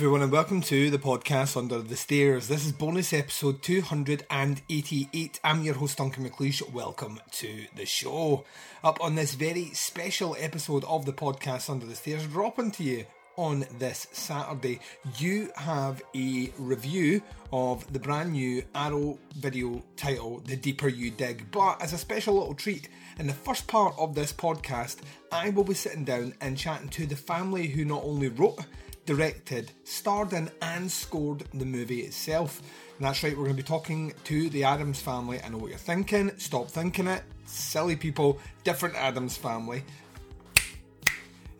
Everyone and welcome to the podcast Under the Stairs. This is bonus episode 288. I'm your host Duncan McLeish. Welcome to the show. Up on this very special episode of the podcast Under the Stairs, dropping to you on this Saturday, you have a review of the brand new Arrow video title, The Deeper You Dig. But as a special little treat, in the first part of this podcast, I will be sitting down and chatting to the family who not only wrote directed, starred in, and scored the movie itself. And that's right, we're going to be talking to the Adams family. I know what you're thinking. Stop thinking it. Silly people, different Adams family.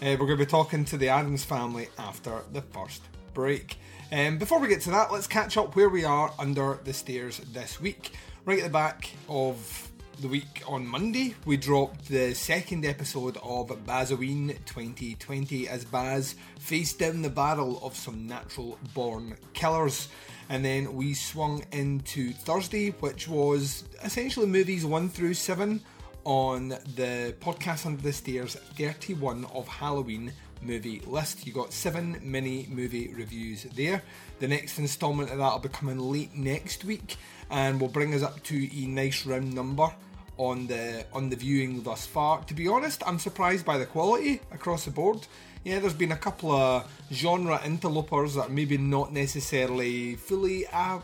Uh, we're going to be talking to the Adams family after the first break. Um, before we get to that, let's catch up where we are under the stairs this week. Right at the back of the week on Monday, we dropped the second episode of Bazoween 2020 as Baz faced down the barrel of some natural born killers. And then we swung into Thursday, which was essentially movies 1 through 7 on the podcast Under the Stairs 31 of Halloween movie list. You got seven mini movie reviews there. The next instalment of that will be coming late next week and will bring us up to a nice round number on the on the viewing thus far. To be honest, I'm surprised by the quality across the board. Yeah, there's been a couple of genre interlopers that maybe not necessarily fully uh,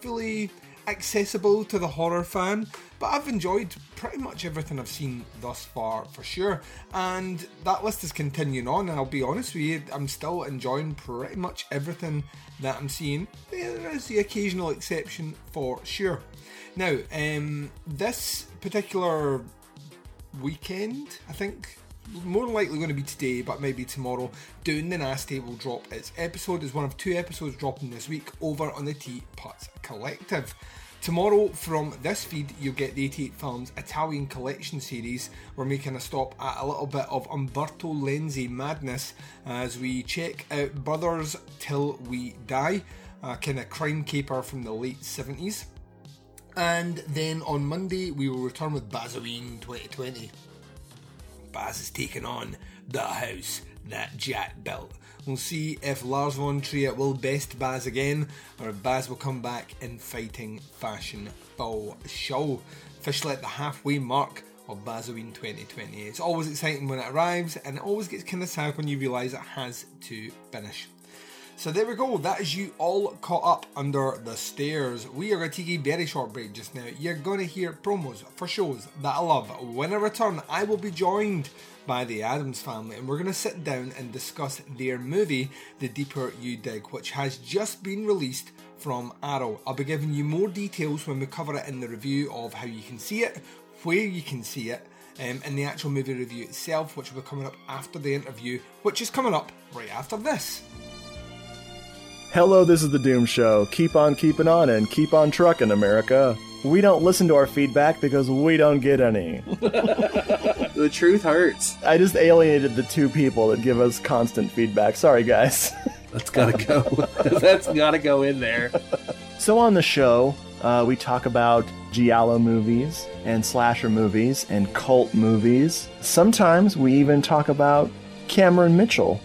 fully accessible to the horror fan, but I've enjoyed pretty much everything I've seen thus far for sure. And that list is continuing on, and I'll be honest with you, I'm still enjoying pretty much everything that I'm seeing. There is the occasional exception for sure. Now, um, this particular weekend, I think, more likely going to be today, but maybe tomorrow, Doing the Nasty will drop its episode as one of two episodes dropping this week over on the T Putz Collective. Tomorrow, from this feed, you'll get the 88 Films Italian Collection series. We're making a stop at a little bit of Umberto Lenzi madness as we check out Brothers Till We Die, a kind of crime caper from the late 70s. And then on Monday, we will return with Bazoween 2020. Baz is taking on the house that Jack built. We'll see if Lars von Trier will best Baz again, or if Baz will come back in fighting fashion full show. Officially at the halfway mark of Bazoween 2020. It's always exciting when it arrives, and it always gets kind of sad when you realise it has to finish. So there we go, that is you all caught up under the stairs. We are going to take a very short break just now. You're going to hear promos for shows that I love. When I return, I will be joined by the Adams family and we're going to sit down and discuss their movie, The Deeper You Dig, which has just been released from Arrow. I'll be giving you more details when we cover it in the review of how you can see it, where you can see it, um, in the actual movie review itself, which will be coming up after the interview, which is coming up right after this. Hello, this is the Doom Show. Keep on keeping on and keep on trucking, America. We don't listen to our feedback because we don't get any. the truth hurts. I just alienated the two people that give us constant feedback. Sorry, guys. That's gotta go. That's gotta go in there. So on the show, uh, we talk about giallo movies and slasher movies and cult movies. Sometimes we even talk about Cameron Mitchell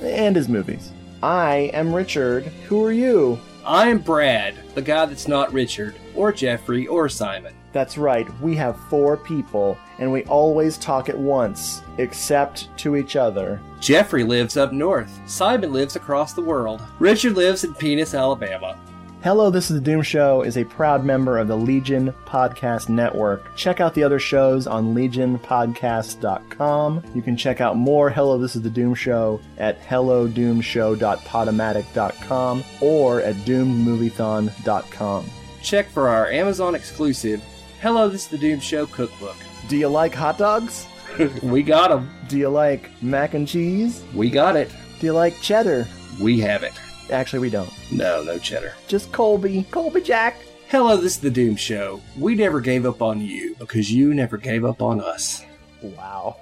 and his movies. I am Richard. Who are you? I'm Brad, the guy that's not Richard, or Jeffrey, or Simon. That's right, we have four people, and we always talk at once, except to each other. Jeffrey lives up north. Simon lives across the world. Richard lives in Penis, Alabama. Hello, This is the Doom Show is a proud member of the Legion Podcast Network. Check out the other shows on legionpodcast.com. You can check out more Hello, This is the Doom Show at hellodoomshow.podomatic.com or at doomedmoviethon.com. Check for our Amazon exclusive Hello, This is the Doom Show cookbook. Do you like hot dogs? we got them. Do you like mac and cheese? We got it. Do you like cheddar? We have it. Actually, we don't. No, no cheddar. Just Colby. Colby Jack. Hello, this is the Doom Show. We never gave up on you because you never gave up on us. Wow.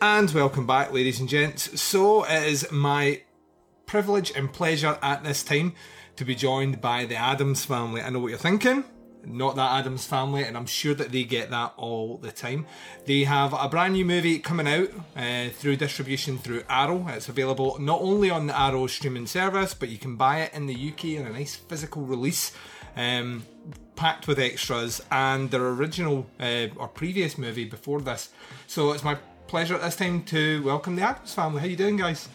And welcome back, ladies and gents. So it is my privilege and pleasure at this time to be joined by the Adams family. I know what you're thinking. Not that Adams family, and I'm sure that they get that all the time. They have a brand new movie coming out uh, through distribution through Arrow. It's available not only on the Arrow streaming service, but you can buy it in the UK in a nice physical release. Um, packed with extras and their original uh, or previous movie before this. So it's my pleasure at this time to welcome the Adams family. How you doing, guys?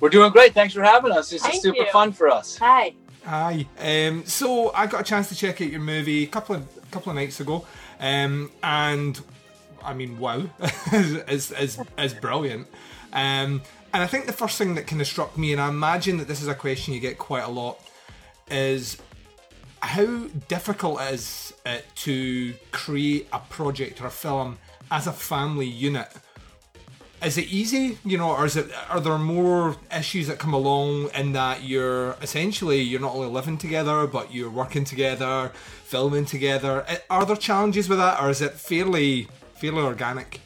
We're doing great. Thanks for having us. This Thank is super you. fun for us. Hi. Hi. Um, so I got a chance to check out your movie a couple of couple of nights ago, um, and I mean, wow, is is is brilliant. Um, and I think the first thing that kind of struck me, and I imagine that this is a question you get quite a lot, is how difficult it is uh, to create a project or a film as a family unit. Is it easy, you know, or is it? Are there more issues that come along in that you're essentially you're not only living together, but you're working together, filming together? Are there challenges with that, or is it fairly fairly organic?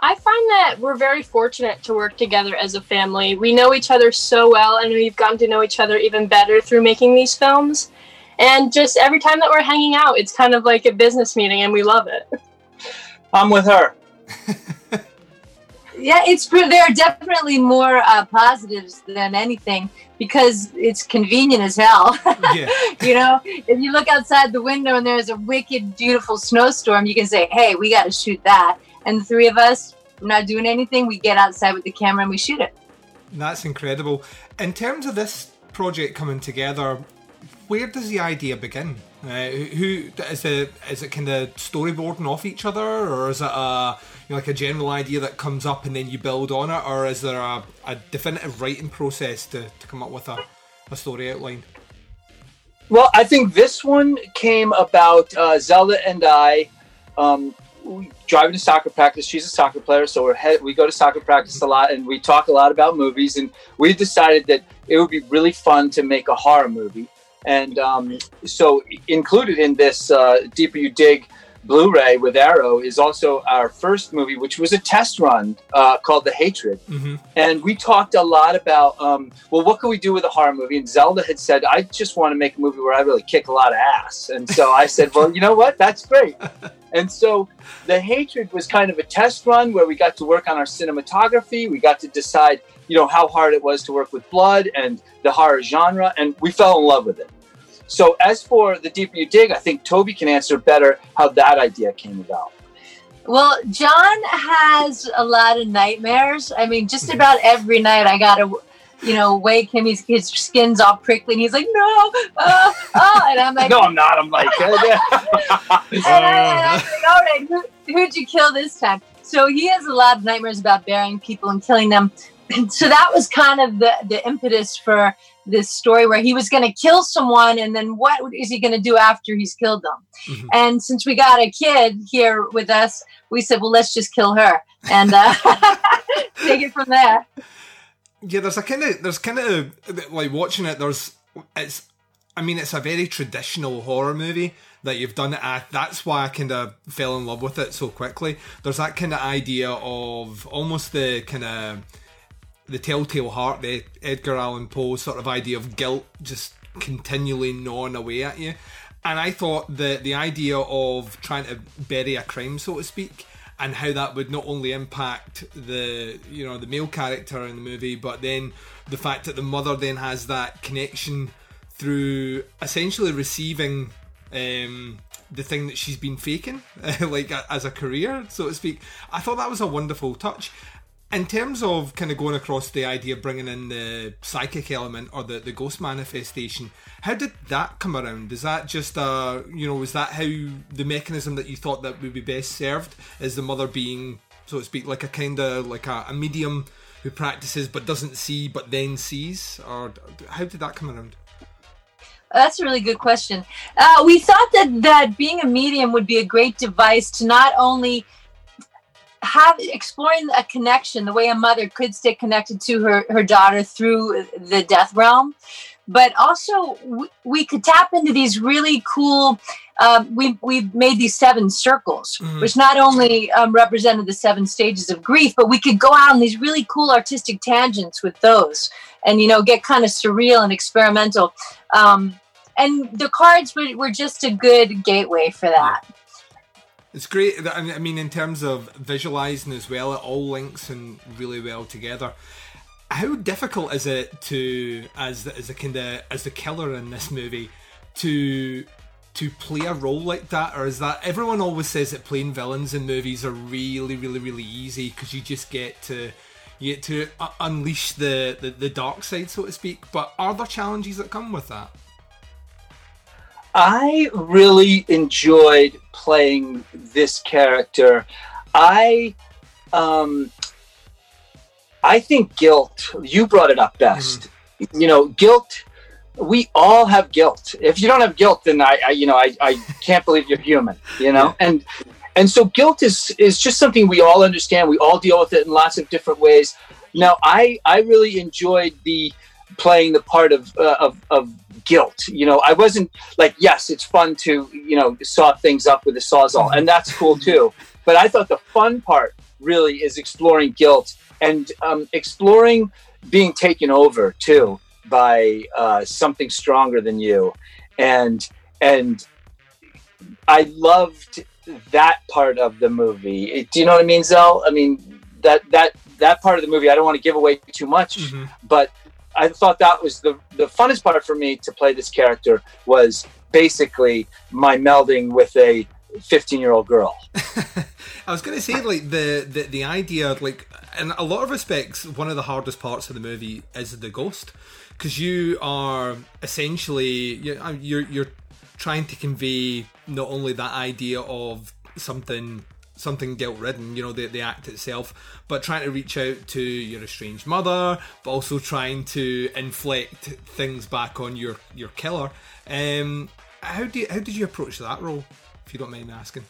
I find that we're very fortunate to work together as a family. We know each other so well, and we've gotten to know each other even better through making these films. And just every time that we're hanging out, it's kind of like a business meeting, and we love it. I'm with her. Yeah, it's there are definitely more uh, positives than anything because it's convenient as hell. Yeah, you know, if you look outside the window and there's a wicked, beautiful snowstorm, you can say, "Hey, we got to shoot that." And the three of us, we're not doing anything. We get outside with the camera and we shoot it. that's incredible. In terms of this project coming together, where does the idea begin? Uh, who is it? Is it kind of storyboarding off each other, or is it a know, like a general idea that comes up and then you build on it, or is there a, a definitive writing process to, to come up with a, a story outline? Well, I think this one came about uh, Zelda and I um, driving to soccer practice. She's a soccer player, so we're head, we go to soccer practice a lot, and we talk a lot about movies. And we decided that it would be really fun to make a horror movie. And um, so, included in this uh, Deeper You Dig Blu-ray with Arrow is also our first movie, which was a test run uh, called The Hatred. Mm-hmm. And we talked a lot about, um, well, what can we do with a horror movie? And Zelda had said, I just want to make a movie where I really kick a lot of ass. And so I said, well, you know what? That's great. And so The Hatred was kind of a test run where we got to work on our cinematography. We got to decide, you know, how hard it was to work with blood and the horror genre. And we fell in love with it. So as for The Deeper You Dig, I think Toby can answer better how that idea came about. Well, John has a lot of nightmares. I mean, just hmm. about every night I gotta, you know, wake him. He's, his skin's all prickly, and he's like, "No, uh, oh," and I'm like, No, I'm not. I'm like, and, I, and I'm uh. like, all right, who, who'd you kill this time? So he has a lot of nightmares about burying people and killing them. so that was kind of the, the impetus for this story where he was going to kill someone and then what is he going to do after he's killed them? Mhm. And since we got a kid here with us, we said, well, let's just kill her and uh, take it from there. Yeah, there's a kind of there's kind of like watching it. There's it's, I mean, it's a very traditional horror movie that you've done it at. That's why I kind of fell in love with it so quickly. There's that kind of idea of almost the kind of the telltale heart, the Edgar Allan Poe sort of idea of guilt just continually gnawing away at you. And I thought the the idea of trying to bury a crime, so to speak, and how that would not only impact the you know the male character in the movie, but then the fact that the mother then has that connection through essentially receiving um, the thing that she's been faking, like as a career, so to speak. I thought that was a wonderful touch. In terms of kind of going across the idea of bringing in the psychic element or the, the ghost manifestation, how did that come around? Is that just uh you know was that how the mechanism that you thought that would be best served? Is the mother being so to speak like a kind of like a, a medium who practices but doesn't see but then sees, or how did that come around? That's a really good question. Uh, we thought that that being a medium would be a great device to not only have exploring a connection the way a mother could stay connected to her, her daughter through the death realm. But also we, we could tap into these really cool um, we, we've made these seven circles Mhm. which not only um, represented the seven stages of grief but we could go out on these really cool artistic tangents with those and you know get kind of surreal and experimental. Um, and the cards were, were just a good gateway for that It's great. that- I mean, in terms of visualizing as well, it all links in really well together. How difficult is it to, as the, as the kind of as the killer in this movie, to to play a role like that, or is that everyone always says that playing villains in movies are really, really, really easy because you just get to you get to unleash the, the the dark side, so to speak. But are there challenges that come with that? I really enjoyed playing this character. I um I think guilt, you brought it up best. You know, guilt we all have guilt. If you don't have guilt, then I, I you know, I, I can't believe you're human, you know? And and so guilt is is just something we all understand. We all deal with it in lots of different ways. Now, I I really enjoyed the playing the part of uh, of of guilt. You know, I wasn't like, yes, it's fun to you know saw things up with a sawzall, and that's cool too. But I thought the fun part really is exploring guilt and um, exploring being taken over too by uh, something stronger than you, and and I loved that part of the movie. It- do you know what I mean, Zell? I mean that that that part of the movie. I don't want to give away too much, Mhm. but I thought that was the the funnest part for me to play this character was basically my melding with a 15 year old girl. I was going to say, like the, the the idea, like in a lot of respects, one of the hardest parts of the movie is the ghost, because you are essentially you're uh, you're, you're trying to convey not only that idea of something something guilt ridden, you know, the, the act itself, but trying to reach out to your estranged mother, but also trying to inflict things back on your your killer. Um, how do you, how did you approach that role, if you don't mind asking?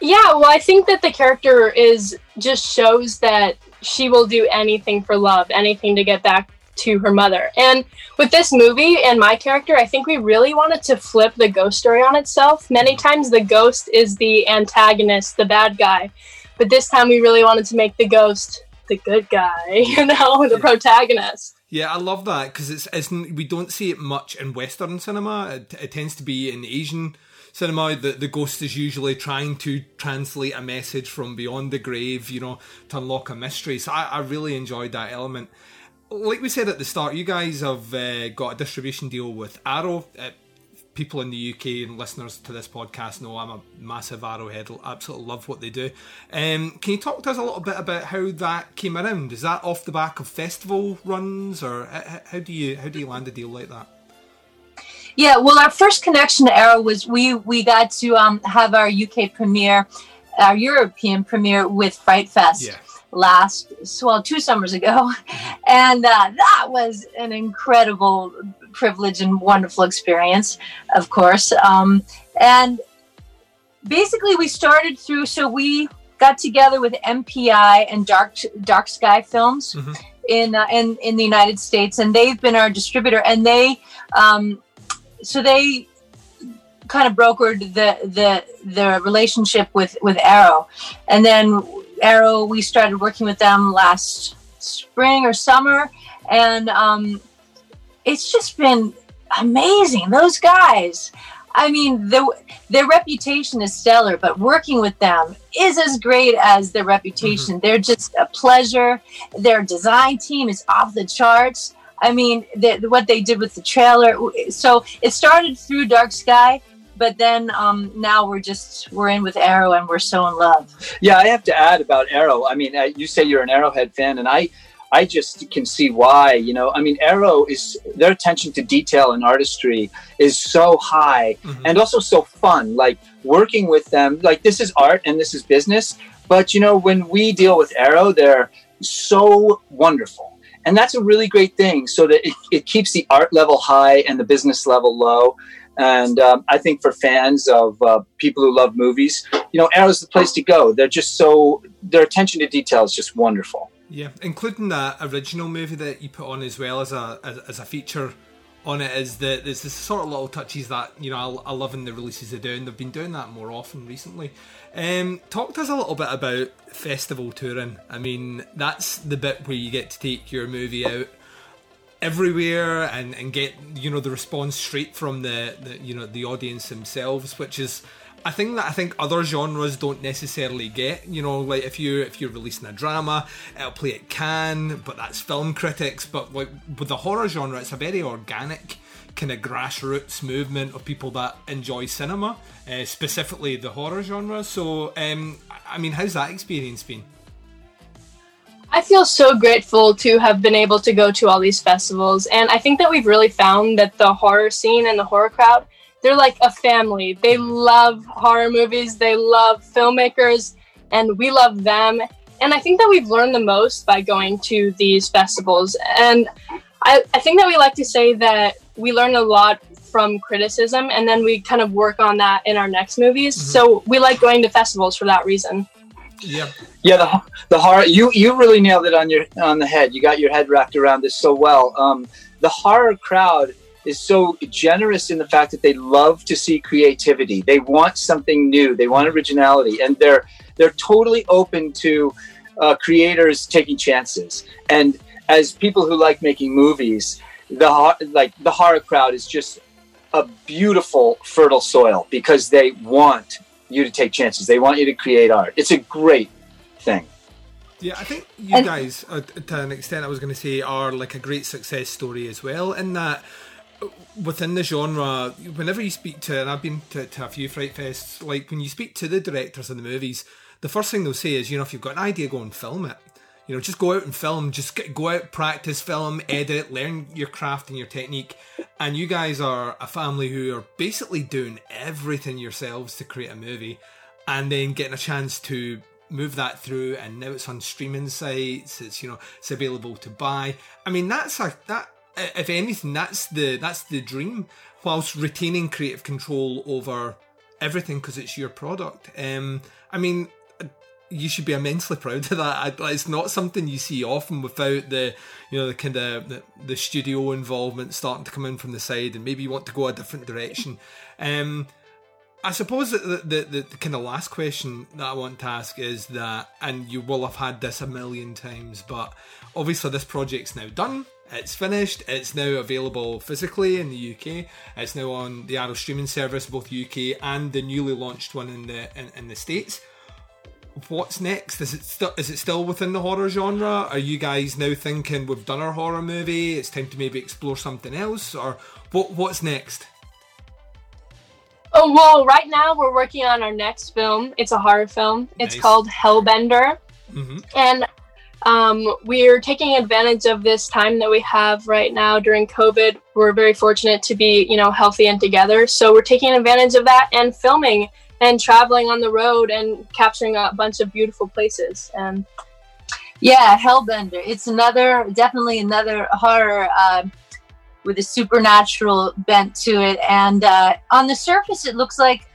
Yeah, well, I think that the character is just shows that she will do anything for love, anything to get back to her mother. And with this movie and my character, I think we really wanted to flip the ghost story on itself. Many times the ghost is the antagonist, the bad guy. But this time we really wanted to make the ghost the good guy, you know, the protagonist. Yeah, I love that because it's, it's we don't see it much in Western cinema. It, it tends to be in Asian cinema. The the ghost is usually trying to translate a message from beyond the grave, you know, to unlock a mystery. So I, I really enjoyed that element. Like we said at the start, you guys have uh, got a distribution deal with Arrow. Uh, people in the UK and listeners to this podcast know I'm a massive Arrowhead. Absolutely love what they do. Um, can you talk to us a little bit about how that came around? Is that off the back of festival runs, or h- h- how do you how do you land a deal like that? Yeah, well, our first connection to Arrow was we we got to um, have our UK premiere, our European premiere with Fright Fest Yeah. Last well two summers ago, and uh, that was an incredible privilege and wonderful experience, of course. Um, and basically, we started through so we got together with MPI and Dark Dark Sky Films. Mhm. In, uh, in in the United States, and they've been our distributor, and they um, so they kind of brokered the the the relationship with with Arrow, and then Arrow we started working with them last spring or summer, and um, it's just been amazing. Those guys. I mean, their their reputation is stellar, but working with them is as great as their reputation. They're just a pleasure. Their design team is off the charts. I mean, the, what they did with the trailer. So it started through Dark Sky, but then um, now we're just we're in with Arrow and we're so in love. Yeah, I have to add about Arrow. I mean, uh, you say you're an Arrowhead fan, and I, I just can see why. You know, I mean, Arrow is their attention to detail and artistry is so high, Mhm. and also so fun. Like working with them, like this is art and this is business. But you know, when we deal with Arrow, they're so wonderful. And that's a really great thing, so that it, it keeps the art level high and the business level low. And um, I think for fans of uh, people who love movies, you know, Arrow's the place to go. They're just so their attention to detail is just wonderful. Yeah, including that original movie that you put on as well as a as, as a feature on it is that there's this sort of little touches that you know I, I love in the releases they do, and they've been doing that more often recently. Um, talk to us a little bit about festival touring. I mean, that's the bit where you get to take your movie out everywhere and, and get you know the response straight from the, the you know the audience themselves, which is a thing that I think other genres don't necessarily get. You know, like if you if you're releasing a drama, it'll play at Cannes, but that's film critics. But like with the horror genre, it's a very organic kind of grassroots movement of people that enjoy cinema, uh, specifically the horror genre. So, um, I mean, how's that experience been? I feel so grateful to have been able to go to all these festivals. And I think that we've really found that the horror scene and the horror crowd, they're like a family. They love horror movies, they love filmmakers, and we love them. And I think that we've learned the most by going to these festivals. And I, I think that we like to say that we learn a lot from criticism and then we kind of work on that in our next movies. Mm-hmm. So we like going to festivals for that reason. Yeah, Yeah, the the horror you you really nailed it on your on the head. You got your head wrapped around this so well. Um, the horror crowd is so generous in the fact that they love to see creativity. They want something new. They want originality, and they're they're totally open to uh, creators taking chances. And as people who like making movies, the like the horror crowd is just a beautiful fertile soil because they want you to take chances. They want you to create art. It's a great thing. Yeah, I think you And- guys, uh, to an extent, I was going to say, are like a great success story as well. In that, uh, within the genre, whenever you speak to, and I've been to, to a few Fright Fests, like when you speak to the directors of the movies, the first thing they'll say is, you know, if you've got an idea, go and film it. You know, just go out and film. Just go out, practice, film, edit, learn your craft and your technique. And you guys are a family who are basically doing everything yourselves to create a movie, and then getting a chance to move that through. And now it's on streaming sites. It's you know it's available to buy. I mean, that's a that if anything, that's the that's the dream, whilst retaining creative control over everything because it's your product. Um, I mean, you should be immensely proud of that. I, it's not something you see often without the, you know, the kind of the, the studio involvement starting to come in from the side, and maybe you want to go a different direction. Um, I suppose that the, the, the, kind of last question that I want to ask is that, and you will have had this a million times, but obviously this project's now done. It's finished. It's now available physically in the UK. It's now on the Arrow streaming service, both UK and the newly launched one in the in, in the states what's next? Is it still is it still within the horror genre? Are you guys now thinking we've done our horror movie? It's time to maybe explore something else, or what? What's next? Oh well, right now we're working on our next film. It's a horror film. It's Nice. called Hellbender, hmm and um, we're taking advantage of this time that we have right now during COVID. We're very fortunate to be, you know, healthy and together. So we're taking advantage of that and filming and traveling on the road and capturing a bunch of beautiful places. And Yeah, Hellbender. It's another, definitely another horror uh, with a supernatural bent to it. And uh, on the surface, it looks like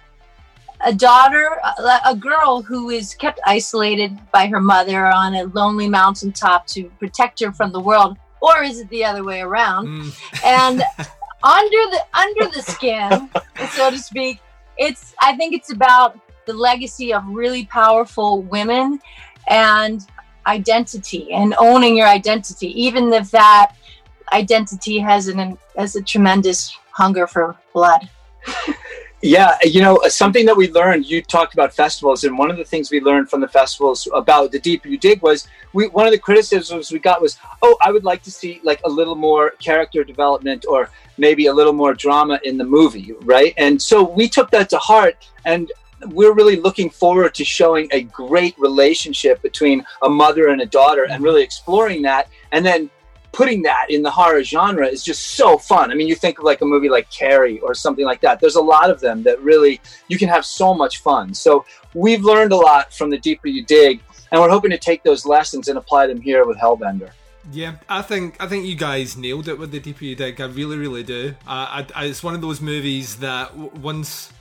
a daughter, a, a girl who is kept isolated by her mother on a lonely mountaintop to protect her from the world. Or is it the other way around? Mm, and under the under the skin, so to speak, it's I think it's about the legacy of really powerful women and identity and owning your identity, even if that identity has an has a tremendous hunger for blood. Yeah, you know, uh, something that we learned, you talked about festivals, and one of the things we learned from the festivals about The Deeper You Dig was we, one of the criticisms we got was, oh, I would like to see like a little more character development or maybe a little more drama in the movie, right? And so we took that to heart, and we're really looking forward to showing a great relationship between a mother and a daughter and really exploring that. And then putting that in the horror genre is just so fun. I mean, you think of like a movie like Carrie or something like that. There's a lot of them that really you can have so much fun. So we've learned a lot from the deeper you dig, and we're hoping to take those lessons and apply them here with Hellbender. Yeah, I think I think you guys nailed it with the deeper you dig. I really, really do. I, I, it's one of those movies that once.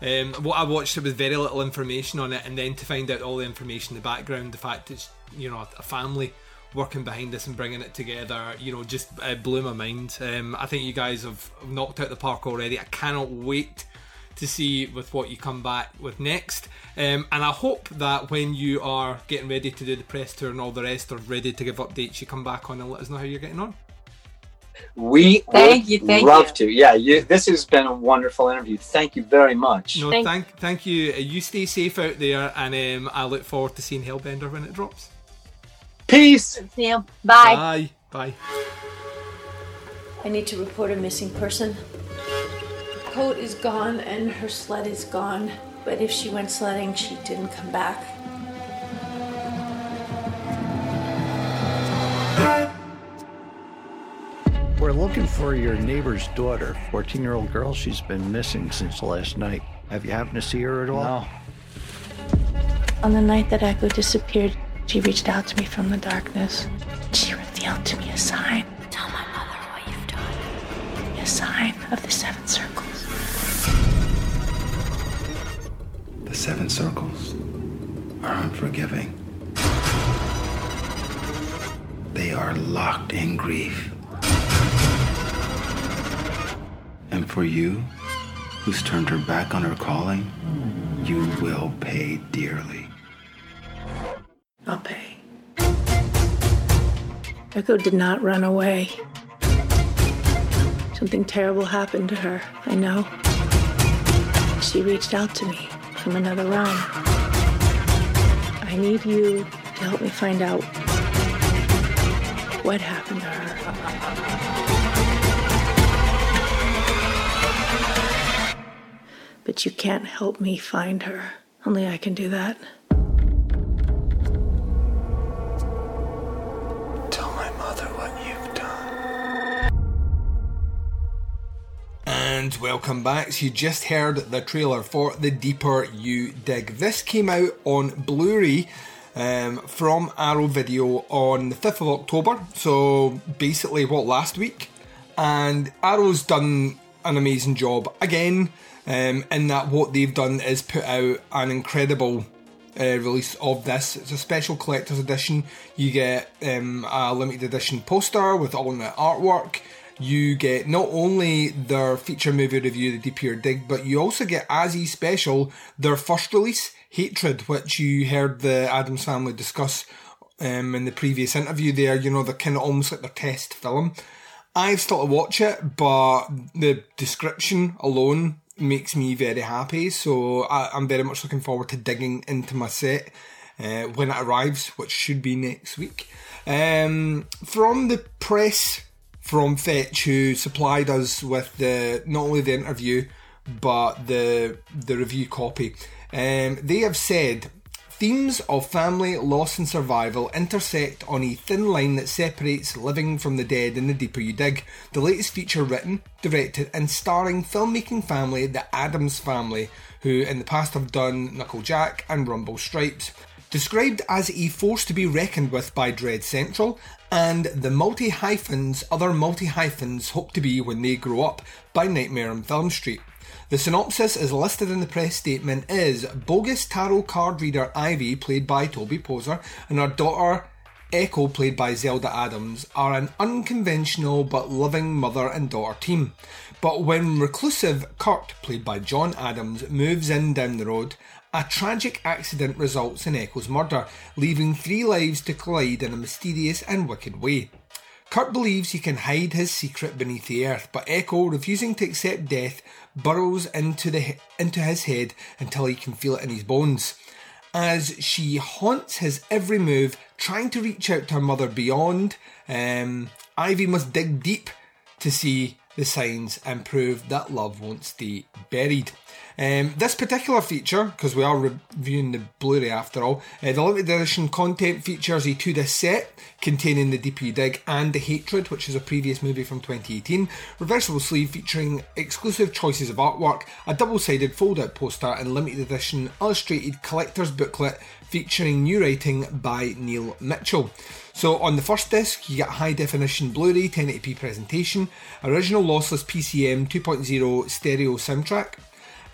Um, what I watched it with very little information on it, and then to find out all the information in the background, the fact it's you know a family working behind this and bringing it together, you know, just uh, blew my mind. Um, I think you guys have knocked out the park already. I cannot wait to see with what you come back with next. Um, and I hope that when you are getting ready to do the press tour and all the rest, or ready to give updates, you come back on and let us know how you're getting on. We thank you, thank love you. to. Yeah, you, this has been a wonderful interview. Thank you very much. No, Thank- thank, thank you. Uh, You stay safe out there, and um, I look forward to seeing Hellbender when it drops. Peace. See you. Bye. Bye. Bye. I need to report a missing person. Her coat is gone and her sled is gone, but if she went sledding, she didn't come back. We're looking for your neighbor's daughter, 14 year old girl. She's been missing since last night. Have you happened to see her at all? No. On the night that Echo disappeared, she reached out to me from the darkness. She revealed to me a sign. Tell my mother what you've done. A sign of the seven circles. The seven circles are unforgiving. They are locked in grief. And for you, who's turned her back on her calling, you will pay dearly. I'll pay. Echo did not run away. Something terrible happened to her, I know. She reached out to me from another realm. I need you to help me find out what happened to her. But you can't help me find her. Only I can do that. And welcome back. So you just heard the trailer for The Deeper You Dig. This came out on Blu ray um, from Arrow Video on the 5th of October. So basically, what, last week? And Arrow's done an amazing job again, um, in that what they've done is put out an incredible uh, release of this. It's a special collector's edition. You get um, a limited edition poster with all the artwork. You get not only their feature movie review, The Deeper You Dig, but you also get as special their first release, Hatred, which you heard the Adams family discuss um, in the previous interview. There, you know, they're kind of almost like their test film. I've still to watch it, but the description alone makes me very happy. So I, I'm very much looking forward to digging into my set uh, when it arrives, which should be next week. Um, from the press from Fetch, who supplied us with the not only the interview but the the review copy, um, they have said Themes of family, loss, and survival intersect on a thin line that separates living from the dead in the deeper you dig. The latest feature written, directed, and starring filmmaking family, the Adams family, who in the past have done Knuckle Jack and Rumble Stripes. Described as a force to be reckoned with by Dread Central, and the multi hyphens other multi hyphens hope to be when they grow up by Nightmare on Film Street. The synopsis, as listed in the press statement, is bogus tarot card reader Ivy, played by Toby Poser, and her daughter Echo, played by Zelda Adams, are an unconventional but loving mother and daughter team. But when reclusive Kurt, played by John Adams, moves in down the road, a tragic accident results in Echo's murder, leaving three lives to collide in a mysterious and wicked way. Kurt believes he can hide his secret beneath the earth, but Echo, refusing to accept death, burrows into the into his head until he can feel it in his bones. As she haunts his every move, trying to reach out to her mother beyond, um, Ivy must dig deep to see the signs and prove that love won't stay buried. Um, this particular feature, because we are reviewing the Blu-ray after all, uh, the limited edition content features a two-disc set containing the DP Dig and The Hatred, which is a previous movie from 2018, reversible sleeve featuring exclusive choices of artwork, a double-sided fold-out poster, and limited edition illustrated collector's booklet featuring new writing by Neil Mitchell. So on the first disc, you get high definition Blu-ray 1080p presentation, original lossless PCM 2.0 stereo soundtrack,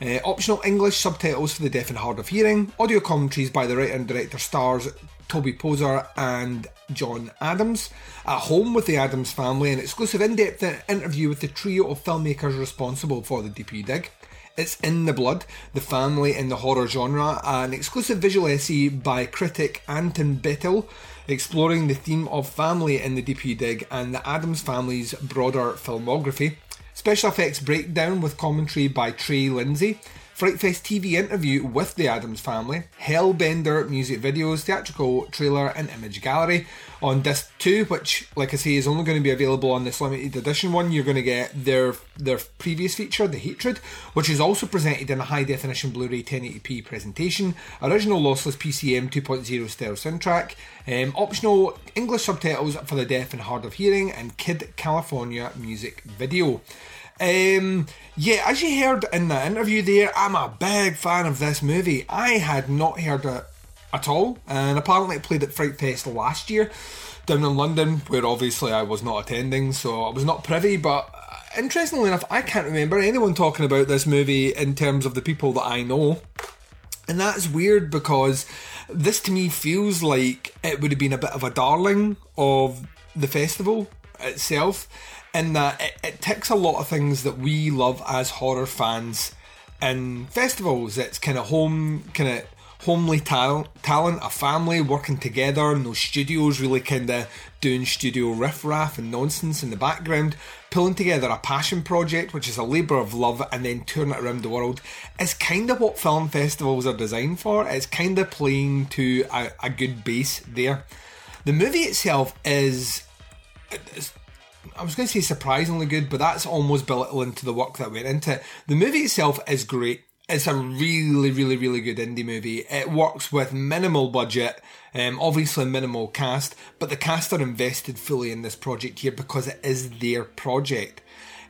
uh, optional English subtitles for the deaf and hard of hearing, audio commentaries by the writer and director stars Toby Poser and John Adams, at home with the Adams family, an exclusive in-depth interview with the trio of filmmakers responsible for the DP Dig. It's in the blood, the family in the horror genre, an exclusive visual essay by critic Anton Bitel exploring the theme of family in the DP Dig and the Adams family's broader filmography. Special effects breakdown with commentary by Trey Lindsay. Frightfest TV interview with the Adams family, Hellbender music videos, theatrical trailer, and image gallery. On disc two, which, like I say, is only going to be available on this limited edition one, you're going to get their their previous feature, The Hatred, which is also presented in a high definition Blu-ray 1080p presentation, original lossless PCM 2.0 stereo soundtrack, um, optional English subtitles for the deaf and hard of hearing, and Kid California music video. Um, yeah, as you heard in the interview there, I'm a big fan of this movie. I had not heard it at all, and apparently it played at Fright Fest last year down in London, where obviously I was not attending, so I was not privy. But uh, interestingly enough, I can't remember anyone talking about this movie in terms of the people that I know. And that's weird because this to me feels like it would have been a bit of a darling of the festival itself in that it, it ticks a lot of things that we love as horror fans in festivals. It's kind of home, kind of homely talent, talent, a family working together, no studios really kind of doing studio riffraff and nonsense in the background, pulling together a passion project, which is a labour of love, and then touring it around the world, is kind of what film festivals are designed for. It's kind of playing to a, a good base there. The movie itself is. I was going to say surprisingly good, but that's almost belittling to the work that went into it. The movie itself is great. It's a really, really, really good indie movie. It works with minimal budget, um, obviously minimal cast, but the cast are invested fully in this project here because it is their project.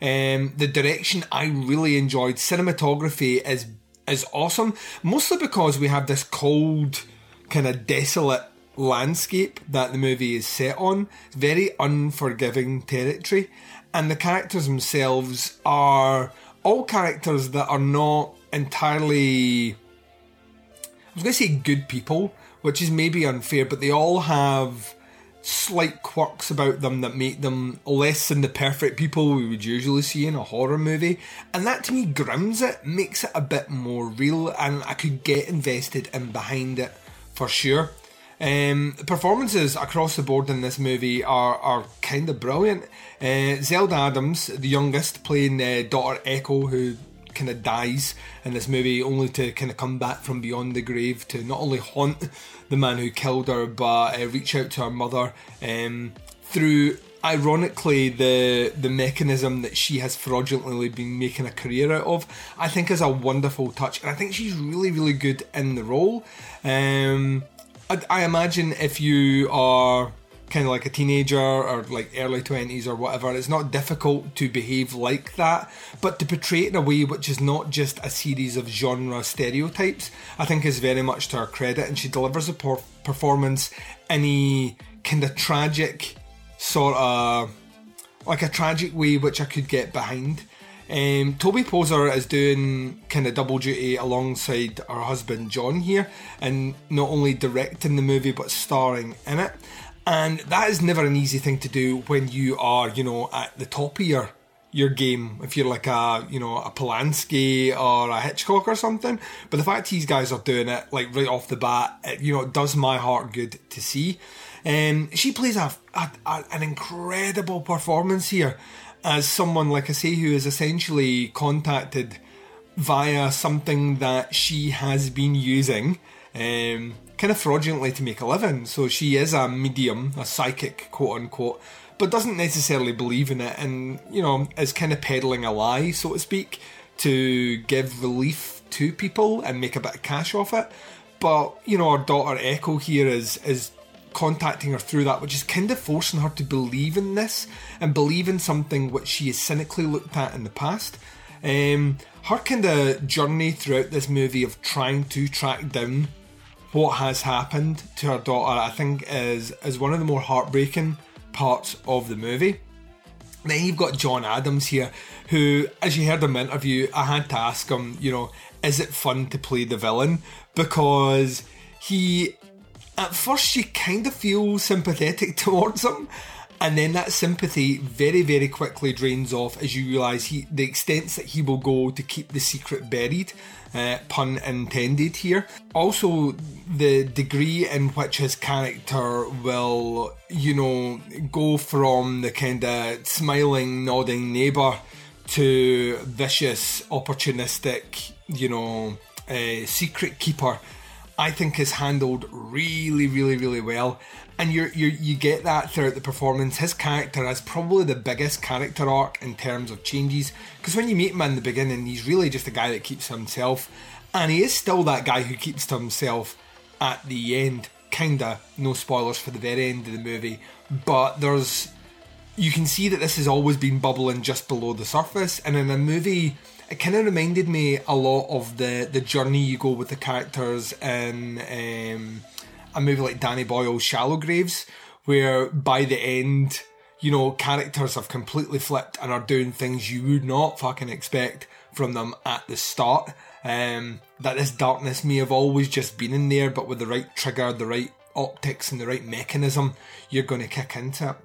Um, the direction I really enjoyed. Cinematography is is awesome, mostly because we have this cold, kind of desolate landscape that the movie is set on. Very unforgiving territory, and the characters themselves are all characters that are not entirely. I was going to say good people, which is maybe unfair, but they all have slight quirks about them that make them less than the perfect people we would usually see in a horror movie. And that to me grounds it, makes it a bit more real, and I could get invested in behind it for sure. Um, performances across the board in this movie are, are kind of brilliant. Uh, Zelda Adams, the youngest, playing uh, daughter Echo, who kind of dies in this movie, only to kind of come back from beyond the grave to not only haunt the man who killed her, but uh, reach out to her mother um, through. Ironically, the the mechanism that she has fraudulently been making a career out of, I think, is a wonderful touch, and I think she's really, really good in the role. Um, I, I imagine if you are kind of like a teenager or like early 20s or whatever, it's not difficult to behave like that, but to portray it in a way which is not just a series of genre stereotypes, I think is very much to her credit, and she delivers a per- performance in a kind of tragic sort of like a tragic way which I could get behind. Um, Toby Poser is doing kind of double duty alongside her husband John here, and not only directing the movie but starring in it. And that is never an easy thing to do when you are, you know, at the top of your your game if you're like a you know a Polanski or a Hitchcock or something. But the fact these guys are doing it like right off the bat, it, you know, it does my heart good to see. Um, she plays a, a, a, an incredible performance here as someone like I say who is essentially contacted via something that she has been using. Um, kind of fraudulently to make a living. So she is a medium, a psychic, quote unquote, but doesn't necessarily believe in it and, you know, is kind of peddling a lie, so to speak, to give relief to people and make a bit of cash off it. But, you know, our daughter Echo here is is contacting her through that, which is kind of forcing her to believe in this and believe in something which she has cynically looked at in the past. Um, her kind of journey throughout this movie of trying to track down what has happened to her daughter, I think, is is one of the more heartbreaking parts of the movie. Then you've got John Adams here, who, as you heard him interview, I had to ask him, you know, is it fun to play the villain? Because he, at first, you kind of feel sympathetic towards him, and then that sympathy very, very quickly drains off as you realise he the extents that he will go to keep the secret buried. Uh, pun intended here. Also, the degree in which his character will, you know, go from the kind of smiling, nodding neighbour to vicious, opportunistic, you know, uh, secret keeper, I think is handled really, really, really well. And you you you get that throughout the performance. His character has probably the biggest character arc in terms of changes. Because when you meet him in the beginning, he's really just a guy that keeps to himself, and he is still that guy who keeps to himself at the end. Kinda, no spoilers for the very end of the movie, but there's you can see that this has always been bubbling just below the surface, and in a movie, it kind of reminded me a lot of the the journey you go with the characters in um, a movie like Danny Boyle's Shallow Graves, where by the end, you know, characters have completely flipped and are doing things you would not fucking expect from them at the start. Um, that this darkness may have always just been in there, but with the right trigger, the right optics, and the right mechanism, you're going to kick into it.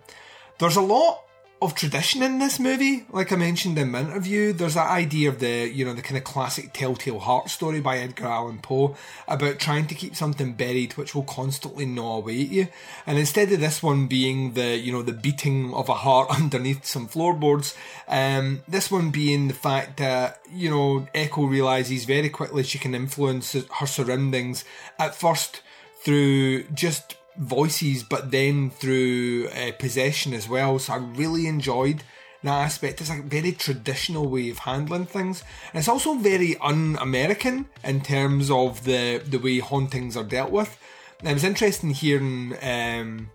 There's a lot of tradition in this movie. Like I mentioned in my interview, there's that idea of the, you know, the kind of classic telltale heart story by Edgar Allan Poe about trying to keep something buried which will constantly gnaw away at you. And instead of this one being the, you know, the beating of a heart underneath some floorboards, um, this one being the fact that, you know, Echo realizes very quickly she can influence her surroundings at first through just voices, but then through uh, possession as well. So I really enjoyed that aspect. It's a very traditional way of handling things, and it's also very un-American in terms of the the way hauntings are dealt with. And it was interesting hearing. Um,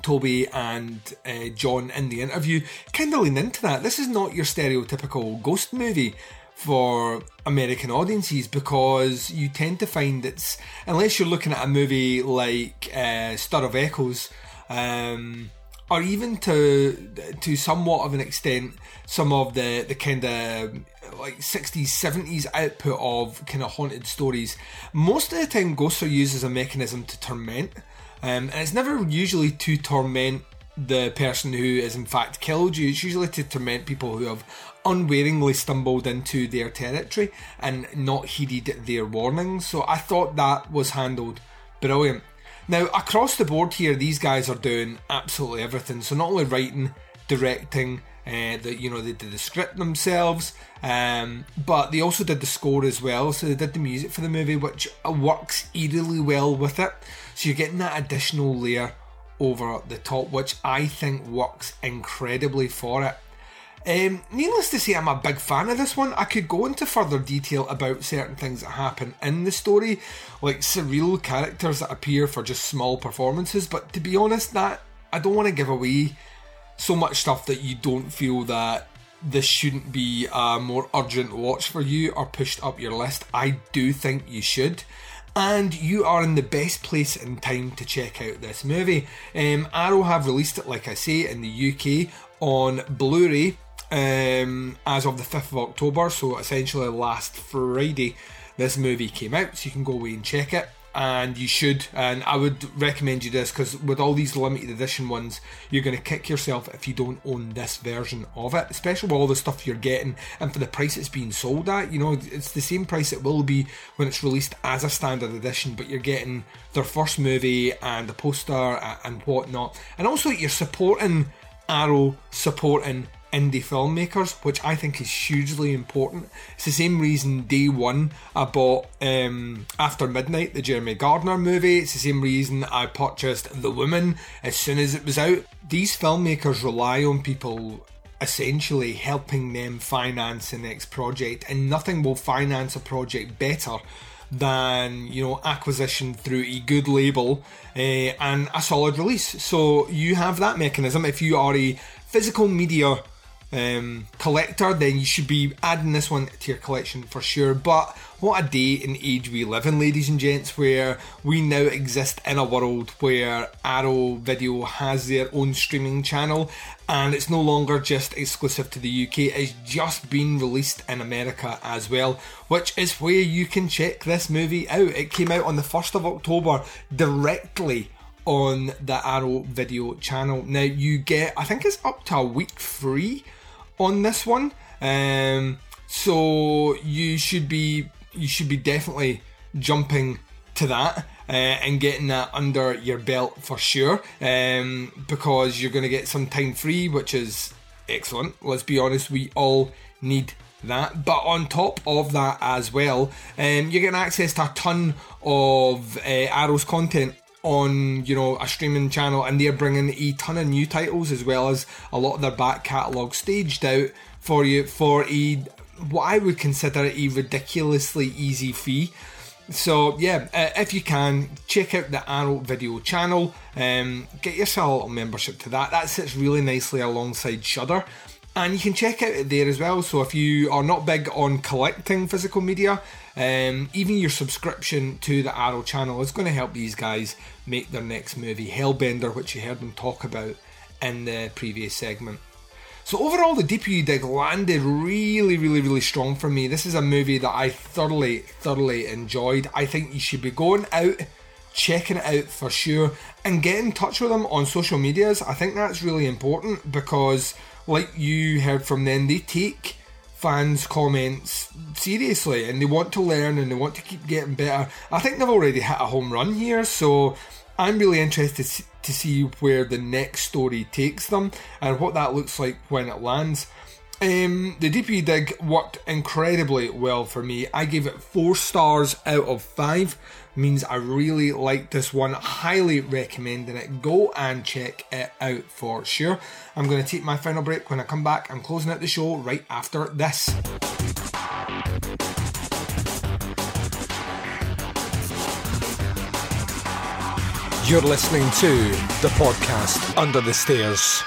Toby and uh, John in the interview kind of lean into that. This is not your stereotypical ghost movie for American audiences because you tend to find it's unless you're looking at a movie like uh, Stir of Echoes, um, or even to to somewhat of an extent some of the the kind of like 60s 70s output of kind of haunted stories most of the time ghosts are used as a mechanism to torment um, and it's never usually to torment the person who is in fact killed you it's usually to torment people who have unwaringly stumbled into their territory and not heeded their warnings. So I thought that was handled brilliant. Now, across the board here, these guys are doing absolutely everything. So not only writing, directing, uh, the, you know they did the script themselves, um, but they also did the score as well. So they did the music for the movie, which works eerily well with it. So you're getting that additional layer over the top, which I think works incredibly for it. Um, needless to say, I'm a big fan of this one. I could go into further detail about certain things that happen in the story, like surreal characters that appear for just small performances. But to be honest, that I don't want to give away so much stuff that you don't feel that this shouldn't be a more urgent watch for you or pushed up your list. I do think you should. And you are in the best place in time to check out this movie. Um, Arrow have released it, like I say, in the UK on Blu ray um, as of the 5th of October, so essentially last Friday, this movie came out, so you can go away and check it. And you should. And I would recommend you this because with all these limited edition ones, you're going to kick yourself if you don't own this version of it, especially with all the stuff you're getting and for the price it's being sold at. You know, it's the same price it will be when it's released as a standard edition, but you're getting their first movie and the poster and whatnot, and also you're supporting Arrow, supporting indie filmmakers, which I think is hugely important. It's the same reason day one I bought um, After Midnight, the Jeremy Gardner movie. It's the same reason I purchased The Woman as soon as it was out. These filmmakers rely on people essentially helping them finance the next project, and nothing will finance a project better than you know acquisition through a good label uh, and a solid release. So you have that mechanism. If you are a physical media um, collector, then you should be adding this one to your collection for sure. But what a day and age we live in, ladies and gents, where we now exist in a world where Arrow Video has their own streaming channel and it's no longer just exclusive to the UK, it's just been released in America as well, which is where you can check this movie out. It came out on the 1st of October directly on the Arrow Video channel. Now, you get, I think it's up to a week free on this one. Um, so you should be you should be definitely jumping to that uh, and getting that under your belt for sure um, because you're going to get some time free, which is excellent. Let's be honest, we all need that. But on top of that as well, um, you're getting access to a ton of uh, Arrow's content on you know a streaming channel and they're bringing a ton of new titles as well as a lot of their back catalogue staged out for you for a what I would consider a ridiculously easy fee. So yeah, uh, if you can check out the Arrow Video channel, um, get yourself a little membership to that. That sits really nicely alongside Shudder, and you can check out it there as well. So if you are not big on collecting physical media, um, even your subscription to the Arrow channel is going to help these guys make their next movie, Hellbender, which you heard them talk about in the previous segment. So overall, the Deeper You Dig landed really, really, really strong for me. This is a movie that I thoroughly, thoroughly enjoyed. I think you should be going out, checking it out for sure, and get in touch with them on social medias. I think that's really important because, like you heard from them, they take fans' comments seriously and they want to learn and they want to keep getting better. I think they've already hit a home run here, so I'm really interested to see where the next story takes them and what that looks like when it lands. Um, the Deeper You Dig worked incredibly well for me. I gave it four stars out of five. Means I really like this one. Highly recommending it. Go and check it out for sure. I'm going to take my final break. When I come back, I'm closing out the show right after this. You're listening to the podcast Under the Stairs.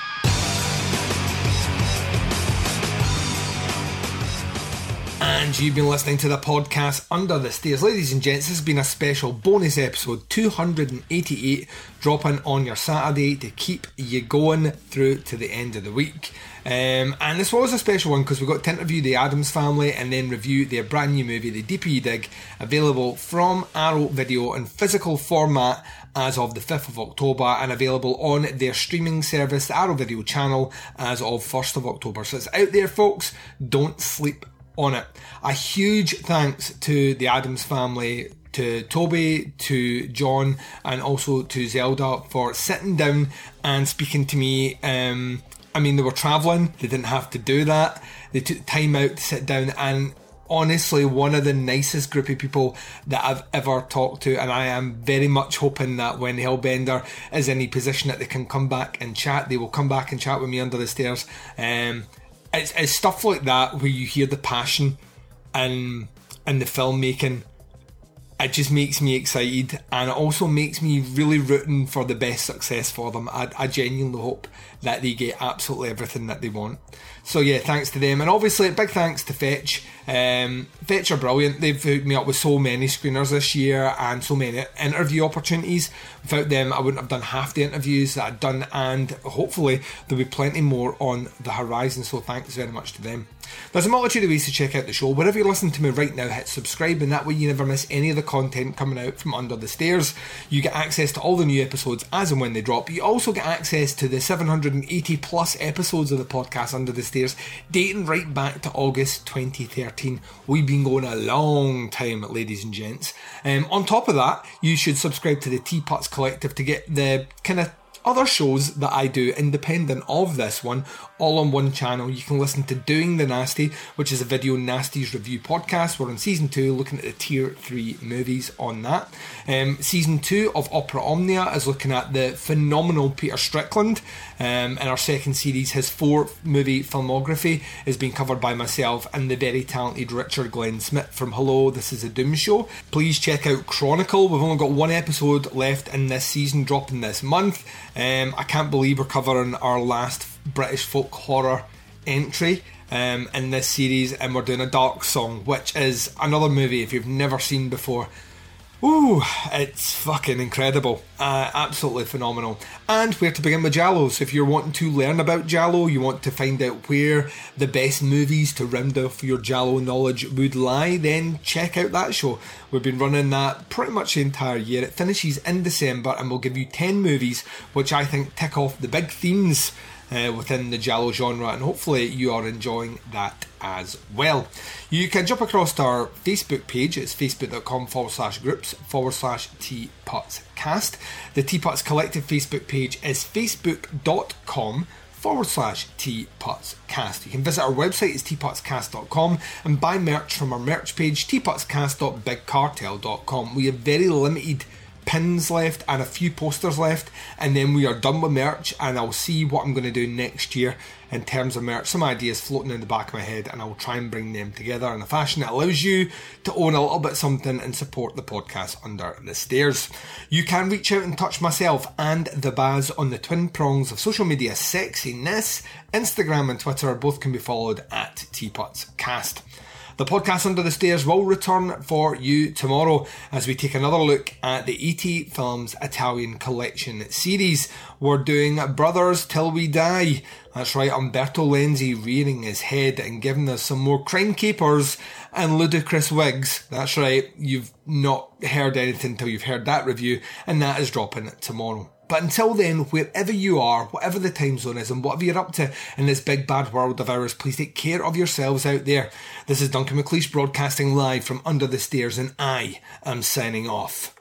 And you've been listening to the podcast Under the Stairs. Ladies and gents, this has been a special bonus episode 288 dropping on your Saturday to keep you going through to the end of the week. Um, and this was a special one because we got to interview the Adams family and then review their brand new movie, The Deeper You Dig, available from Arrow Video in physical format as of the 5th of October and available on their streaming service, the Arrow Video channel, as of 1st of October. So it's out there, folks. Don't sleep on it. A huge thanks to the Adams family to Toby, to John, and also to Zelda for sitting down and speaking to me. Um, I mean, they were travelling, they didn't have to do that. They took time out to sit down and honestly one of the nicest group of people that I've ever talked to, and I am very much hoping that when Hellbender is in a position that they can come back and chat, they will come back and chat with me under the stairs. Um, it's, it's stuff like that where you hear the passion and and the filmmaking. It just makes me excited, and it also makes me really rooting for the best success for them. I, I genuinely hope that they get absolutely everything that they want. So yeah, thanks to them, and obviously a big thanks to Fetch Um, Fetch are brilliant. They've hooked me up with so many screeners this year and so many interview opportunities. Without them, I wouldn't have done half the interviews that I've done, and hopefully, there'll be plenty more on the horizon. So, thanks very much to them. There's a multitude of ways to check out the show. Wherever you're listening to me right now, hit subscribe, and that way you never miss any of the content coming out from Under the Stairs. You get access to all the new episodes as and when they drop. You also get access to the 780 plus episodes of the podcast Under the Stairs, dating right back to August 2013. We've been going a long time, ladies and gents. Um, on top of that, you should subscribe to the Teapots Collective to get the kind of other shows that I do independent of this one, all on one channel. You can listen to Doing the Nasty, which is a video nasties review podcast. We're in season two, looking at the tier three movies on that. Um, season two of Opera Omnia is looking at the phenomenal Peter Strickland. Um, in our second series, his four movie filmography is being covered by myself and the very talented Richard Glenn Smith from Hello, This is a Doom Show. Please check out Chronicle. We've only got one episode left in this season, dropping this month. Um, I can't believe we're covering our last British folk horror entry um, in this series, and we're doing a dark song, which is another movie if you've never seen before. Ooh, it's fucking incredible. Uh, absolutely phenomenal. And where to begin with Giallo. So if you're wanting to learn about Giallo, you want to find out where the best movies to round off your Giallo knowledge would lie, then check out that show. We've been running that pretty much the entire year. It finishes in December and we'll give you 10 movies which I think tick off the big themes uh, within the Giallo genre, and hopefully you are enjoying that as well. You can jump across to our Facebook page, it's facebook.com forward slash groups forward slash teapotscast. The Teapots Collective Facebook page is facebook.com forward slash teapotscast. You can visit our website, it's teapotscast.com, and buy merch from our merch page, teapotscast.bigcartel.com. We have very limited pins left and a few posters left, and then we are done with merch. And I'll see what I'm going to do next year in terms of merch. Some ideas floating in the back of my head, and I'll try and bring them together in a fashion that allows you to own a little bit something and support the podcast under the stairs. You can reach out and touch myself and the Baz on the twin prongs of social media sexiness. Instagram and Twitter both can be followed at Teapotscast. The podcast Under the Stairs will return for you tomorrow as we take another look at the 88 Films Italian Collection series. We're doing Brothers Till We Die. That's right, Umberto Lenzi rearing his head and giving us some more crime capers and ludicrous wigs. That's right, you've not heard anything until you've heard that review, and that is dropping tomorrow. But until then, wherever you are, whatever the time zone is, and whatever you're up to in this big bad world of ours, please take care of yourselves out there. This is Duncan McLeish broadcasting live from under the stairs, and I am signing off.